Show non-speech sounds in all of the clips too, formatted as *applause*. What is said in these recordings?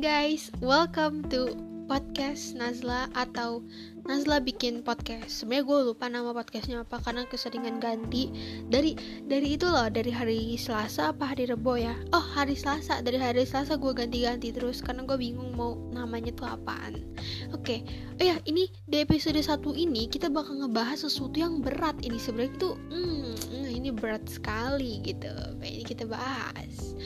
guys, welcome to podcast Nazla atau Nazla bikin podcast. Sebenarnya gue lupa nama podcastnya apa karena keseringan ganti. Dari dari itu loh, dari hari Selasa apa hari Rebo ya? Oh hari Selasa. Dari hari Selasa gue ganti-ganti terus karena gue bingung mau namanya tuh apaan. Oke, okay. oh ya ini di episode satu ini kita bakal ngebahas sesuatu yang berat. Ini sebenarnya itu, hmm, ini berat sekali gitu. Ini kita bahas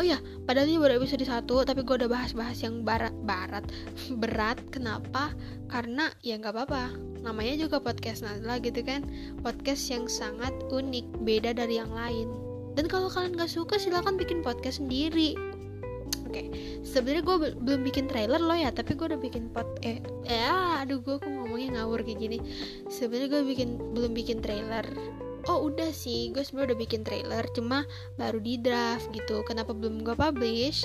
oh ya padahal ini baru episode 1 tapi gue udah bahas-bahas yang barat barat *laughs* berat. Kenapa? Karena ya nggak apa-apa. Namanya juga podcast Nazla gitu kan. Podcast yang sangat unik beda dari yang lain. Dan kalau kalian gak suka silahkan bikin podcast sendiri. Oke, okay. sebenarnya gue belum bikin trailer loh ya, tapi gue udah bikin pot eh, eh aduh gue kok ngomongnya ngawur kayak gini. Sebenarnya gue bikin belum bikin trailer, oh udah sih. Gue sebenarnya udah bikin trailer cuma baru di draft gitu. Kenapa belum gue publish?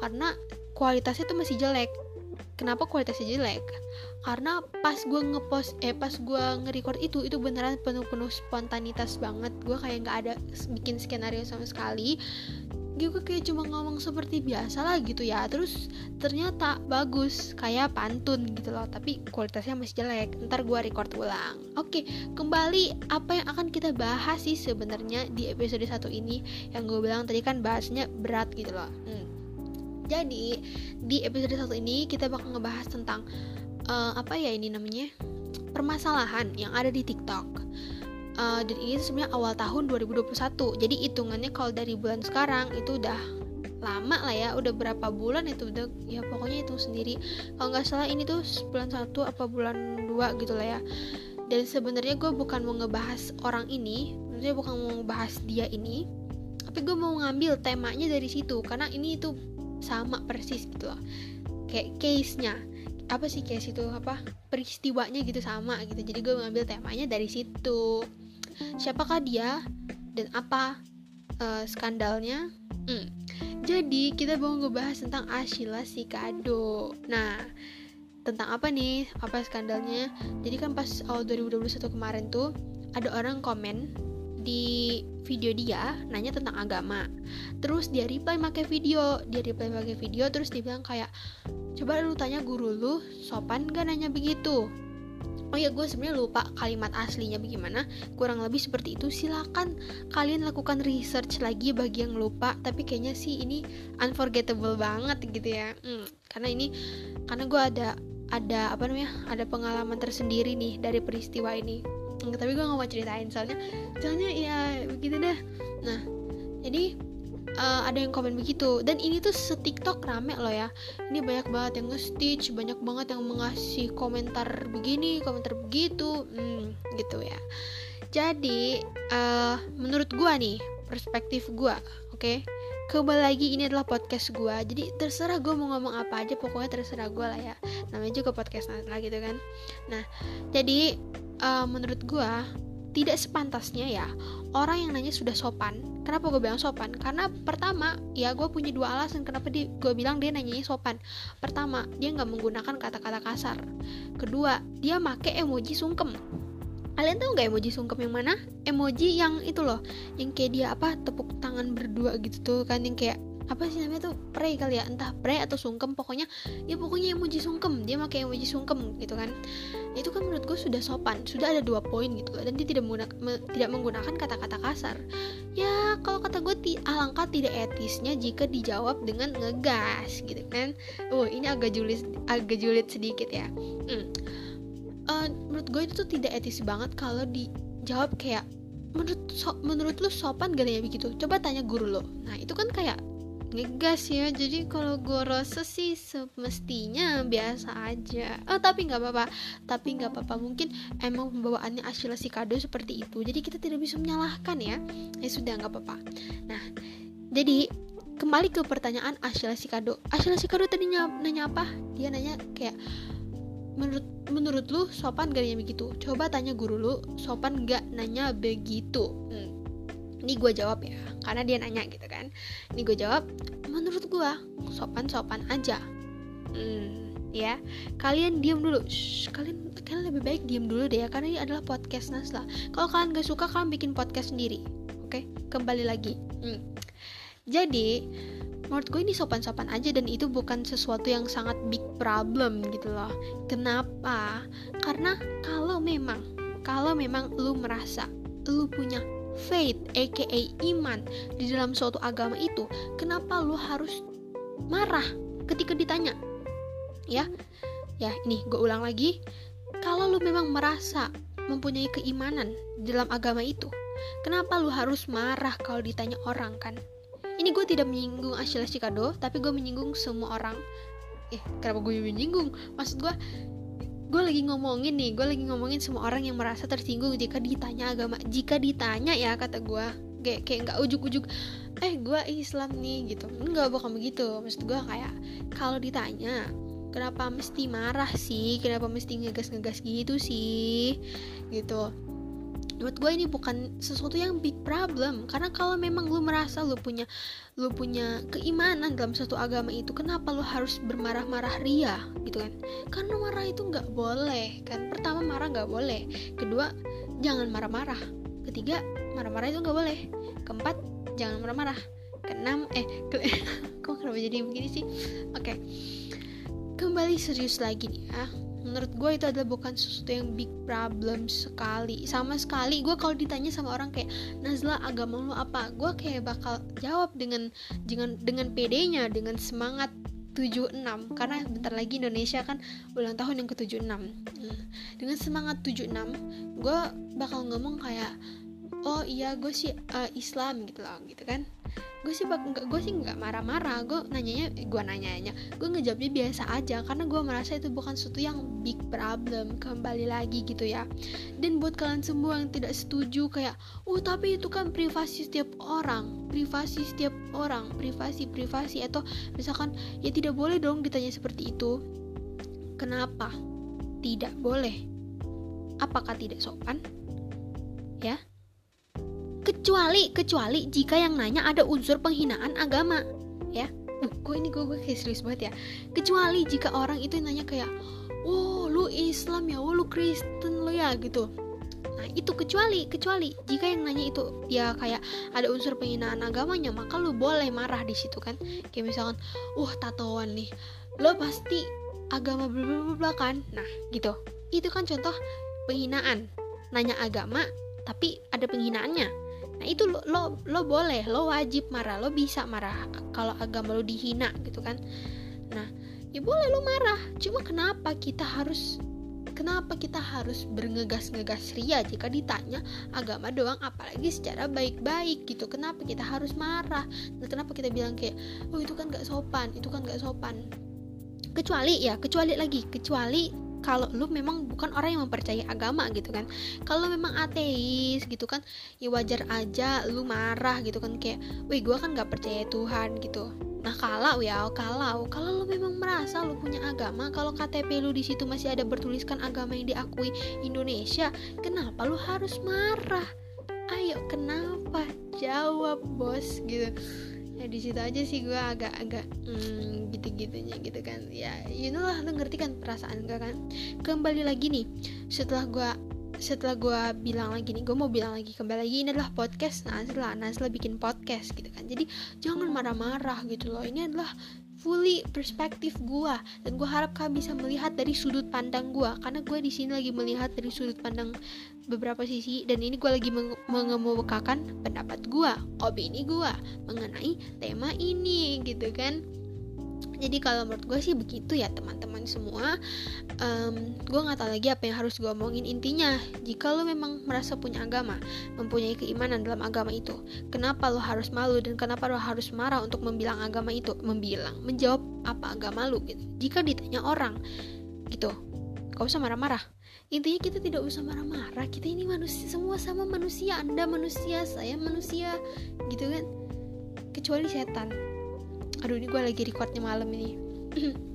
Karena kualitasnya tuh masih jelek. Kenapa kualitasnya jelek? Karena pas gue ngepost eh pas gue nge-record itu itu beneran penuh-penuh spontanitas banget. Gue kayak nggak ada bikin skenario sama sekali gue kayak cuma ngomong seperti biasa lah gitu ya. Terus ternyata bagus kayak pantun gitu loh tapi kualitasnya masih jelek. Ntar gue record ulang. Oke kembali apa yang akan kita bahas sih sebenarnya di episode satu ini? Yang gue bilang tadi kan bahasnya berat gitu loh. Hmm. jadi di episode satu ini kita bakal ngebahas tentang uh, apa ya ini namanya? Permasalahan yang ada di TikTok uh, dan ini sebenarnya awal tahun 2021 jadi hitungannya kalau dari bulan sekarang itu udah lama lah ya udah berapa bulan itu udah ya pokoknya itu sendiri. Kalau nggak salah ini tuh bulan satu apa bulan dua gitu lah ya. Dan sebenarnya gue bukan mau ngebahas orang ini maksudnya bukan mau ngebahas dia ini tapi gue mau ngambil temanya dari situ karena ini itu sama persis gitu loh. Kayak case nya apa sih case itu? Apa? Peristiwanya gitu sama gitu. Jadi gue mengambil temanya dari situ siapakah dia dan apa uh, skandalnya? Hmm. jadi kita mau ngebahas tentang Ashila si kado nah tentang apa nih? Apa skandalnya? Jadi kan pas awal 2021 kemarin tuh ada orang komen di video dia nanya tentang agama. Terus dia reply pakai video dia reply pakai video terus dia bilang kayak coba lu tanya guru lu sopan gak nanya begitu oh ya gue sebenarnya lupa kalimat aslinya bagaimana. Kurang lebih seperti itu. Silakan kalian lakukan research lagi bagi yang lupa. Tapi kayaknya sih ini unforgettable banget gitu ya. Hmm, karena ini karena gue ada ada apa namanya ada pengalaman tersendiri nih dari peristiwa ini. Hmm, tapi gue gak mau ceritain soalnya soalnya ya begitu deh nah jadi uh, ada yang komen begitu. Dan ini tuh setiktok rame loh ya. Ini banyak banget yang nge-stitch banyak banget yang mengasih komentar begini komentar begitu. Hmm, gitu ya. Jadi uh, menurut gua nih perspektif gua oke? Okay? kembali lagi ini adalah podcast gua. Jadi terserah gua mau ngomong apa aja pokoknya terserah gua lah ya. Namanya juga podcast lah gitu kan. Nah jadi uh, menurut gua tidak sepantasnya ya orang yang nanya sudah sopan. Kenapa gue bilang sopan? Karena pertama ya gue punya dua alasan kenapa dia gue bilang dia nanyanya sopan. Pertama dia nggak menggunakan kata-kata kasar. Kedua dia make emoji sungkem. Kalian tahu nggak emoji sungkem yang mana? Emoji yang itu loh yang kayak dia apa tepuk tangan berdua gitu tuh kan yang kayak apa sih namanya tuh? Pray kali ya? Entah pray atau sungkem pokoknya ya pokoknya emoji sungkem. Dia pakai emoji sungkem gitu kan. Itu kan menurut gue sudah sopan. Sudah ada dua poin gitu dan dia tidak menggunakan me, tidak menggunakan kata-kata kasar. Ya kalau kata gue ti, alangkah tidak etisnya jika dijawab dengan ngegas gitu kan. Oh ini agak julid agak julid sedikit ya. Hmm. uh, menurut gue itu tuh tidak etis banget kalau dijawab kayak menurut so, menurut lu sopan gak ya? Begitu. Coba tanya guru lo. Nah itu kan kayak ngegas ya. Jadi kalau gue rasa sih semestinya biasa aja. Oh tapi nggak apa-apa. Tapi nggak apa-apa. Mungkin emang pembawaannya Ashila kado seperti itu. Jadi kita tidak bisa menyalahkan ya. Ya sudah nggak apa-apa. Nah jadi kembali ke pertanyaan Ashila kado. Ashila kado tadi nanya apa? Dia nanya kayak menurut menurut lu sopan gak nanya begitu? Coba tanya guru lu sopan gak nanya begitu? Hmm ini gue jawab ya karena dia nanya gitu kan. Ini gue jawab menurut gue sopan sopan aja. Hmm, ya. Kalian diam dulu. Shh, kalian kalian lebih baik diam dulu deh ya karena ini adalah podcast Nasla. Kalau kalian gak suka kalian bikin podcast sendiri oke? Okay? kembali lagi. Hmm. jadi menurut gue ini sopan-sopan aja dan itu bukan sesuatu yang sangat big problem gitu loh. Kenapa? Karena kalau memang kalau memang lu merasa lu punya faith aka iman di dalam suatu agama itu kenapa lu harus marah ketika ditanya? Ya ya ini gue ulang lagi. Kalau lu memang merasa mempunyai keimanan dalam agama itu kenapa lu harus marah kalau ditanya orang kan? Ini gue tidak menyinggung Ashila Shikado tapi gue menyinggung semua orang. Eh kenapa gue menyinggung? Maksud gue gue lagi ngomongin nih gue lagi ngomongin semua orang yang merasa tersinggung jika ditanya agama jika ditanya ya kata gue kayak kayak nggak ujuk-ujuk eh gue Islam nih gitu. Nggak bakal begitu. Maksud gue kayak kalau ditanya kenapa mesti marah sih? Kenapa mesti ngegas-ngegas gitu sih? Gitu buat gue ini bukan sesuatu yang big problem. Karena kalau memang lu merasa lu punya lu punya keimanan dalam satu agama itu kenapa lu harus bermarah-marah ria gitu kan? Karena marah itu nggak boleh kan? Pertama marah nggak boleh. Kedua jangan marah-marah. Ketiga marah-marah itu nggak boleh. Keempat jangan marah-marah. Keenam eh ke *laughs* kok kenapa jadi begini sih? Oke. Okay. kembali serius lagi nih ya menurut gue itu adalah bukan sesuatu yang big problem sekali. Sama sekali gue kalau ditanya sama orang kayak Nazla agama lo apa? Gue kayak bakal jawab dengan dengan dengan pedenya dengan semangat 76 karena bentar lagi Indonesia kan ulang tahun yang ke-76 hmm. dengan semangat 76 gue bakal ngomong kayak oh iya gue sih uh, Islam gitu loh gitu kan gue sih nggak gue sih nggak marah-marah gue nanyanya gue nanyanya gue ngejawabnya biasa aja karena gue merasa itu bukan sesuatu yang big problem kembali lagi gitu ya. Dan buat kalian semua yang tidak setuju kayak oh tapi itu kan privasi setiap orang privasi setiap orang privasi privasi atau misalkan ya tidak boleh dong ditanya seperti itu. Kenapa? Tidak boleh. Apakah tidak sopan? Ya kecuali kecuali jika yang nanya ada unsur penghinaan agama. Ya. Uh, gue ini gue gue kayak serius banget ya? Kecuali jika orang itu nanya kayak oh lu Islam ya? Oh lu Kristen lo ya? Gitu. Nah itu kecuali kecuali jika yang nanya itu dia kayak ada unsur penghinaan agamanya maka lu boleh marah di situ kan? Kayak misalkan uh tatoan nih. Lo pasti agama bla bla kan? Nah gitu. Itu kan contoh penghinaan. Nanya agama tapi ada penghinaannya nah itu lo, lo lo boleh lo wajib marah lo bisa marah kalau agama lo dihina gitu kan. Nah ya boleh lo marah cuma kenapa kita harus kenapa kita harus berngegas-ngegas ria jika ditanya agama doang apalagi secara baik-baik gitu. Kenapa kita harus marah? Dan kenapa kita bilang kayak oh itu kan gak sopan itu kan gak sopan. Kecuali ya kecuali lagi kecuali kalau lu memang bukan orang yang mempercayai agama gitu kan. Kalau memang ateis gitu kan ya wajar aja lu marah gitu kan kayak wih gue kan gak percaya Tuhan gitu. Nah kalau ya kalau kalau lu memang merasa lu punya agama kalau KTP lu di situ masih ada bertuliskan agama yang diakui Indonesia kenapa lu harus marah? Ayo kenapa? Jawab bos gitu ya di situ aja sih gue agak-agak hmm, gitu-gitunya gitu kan. Ya you know lah lo ngerti kan perasaan gue kan. Kembali lagi nih setelah gue setelah gue bilang lagi nih gue mau bilang lagi kembali lagi ini adalah podcast Nazla Nazla bikin podcast gitu kan. Jadi jangan marah-marah gitu loh. Ini adalah fully perspektif gue dan gue harap kalian bisa melihat dari sudut pandang gue karena gue di sini lagi melihat dari sudut pandang beberapa sisi. Dan ini gue lagi meng mengemukakan pendapat gue opini gue mengenai tema ini gitu kan jadi kalau menurut gue sih begitu ya teman-teman semua. Um, gue nggak tahu lagi apa yang harus gue omongin intinya. Jika lo memang merasa punya agama mempunyai keimanan dalam agama itu kenapa lo harus malu dan kenapa lo harus marah untuk membilang agama itu? Membilang menjawab apa agama lo gitu. Jika ditanya orang gitu gak usah marah-marah. Intinya kita tidak usah marah-marah. Kita ini manusia semua sama manusia. Anda manusia saya manusia gitu kan? Kecuali setan aduh ini gue lagi recordnya malam ini. *clears throat*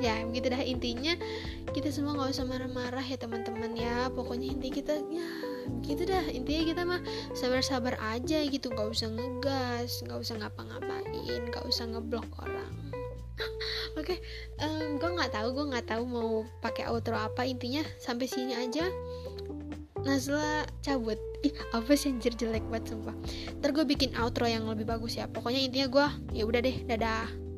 Ya begitu dah intinya. Kita semua nggak usah marah-marah ya teman-teman ya. Pokoknya inti kita ya gitu dah. Intinya kita mah sabar-sabar aja gitu. Nggak usah ngegas nggak usah ngapa-ngapain nggak usah ngeblok orang. *laughs* Oke okay, um, gue nggak tahu gue nggak tahu mau pakai outro apa. Intinya sampai sini aja Nazla cabut. Ih apa sih anjir jelek banget sumpah. Ntar gue bikin outro yang lebih bagus ya. Pokoknya intinya gue ya udah deh dadah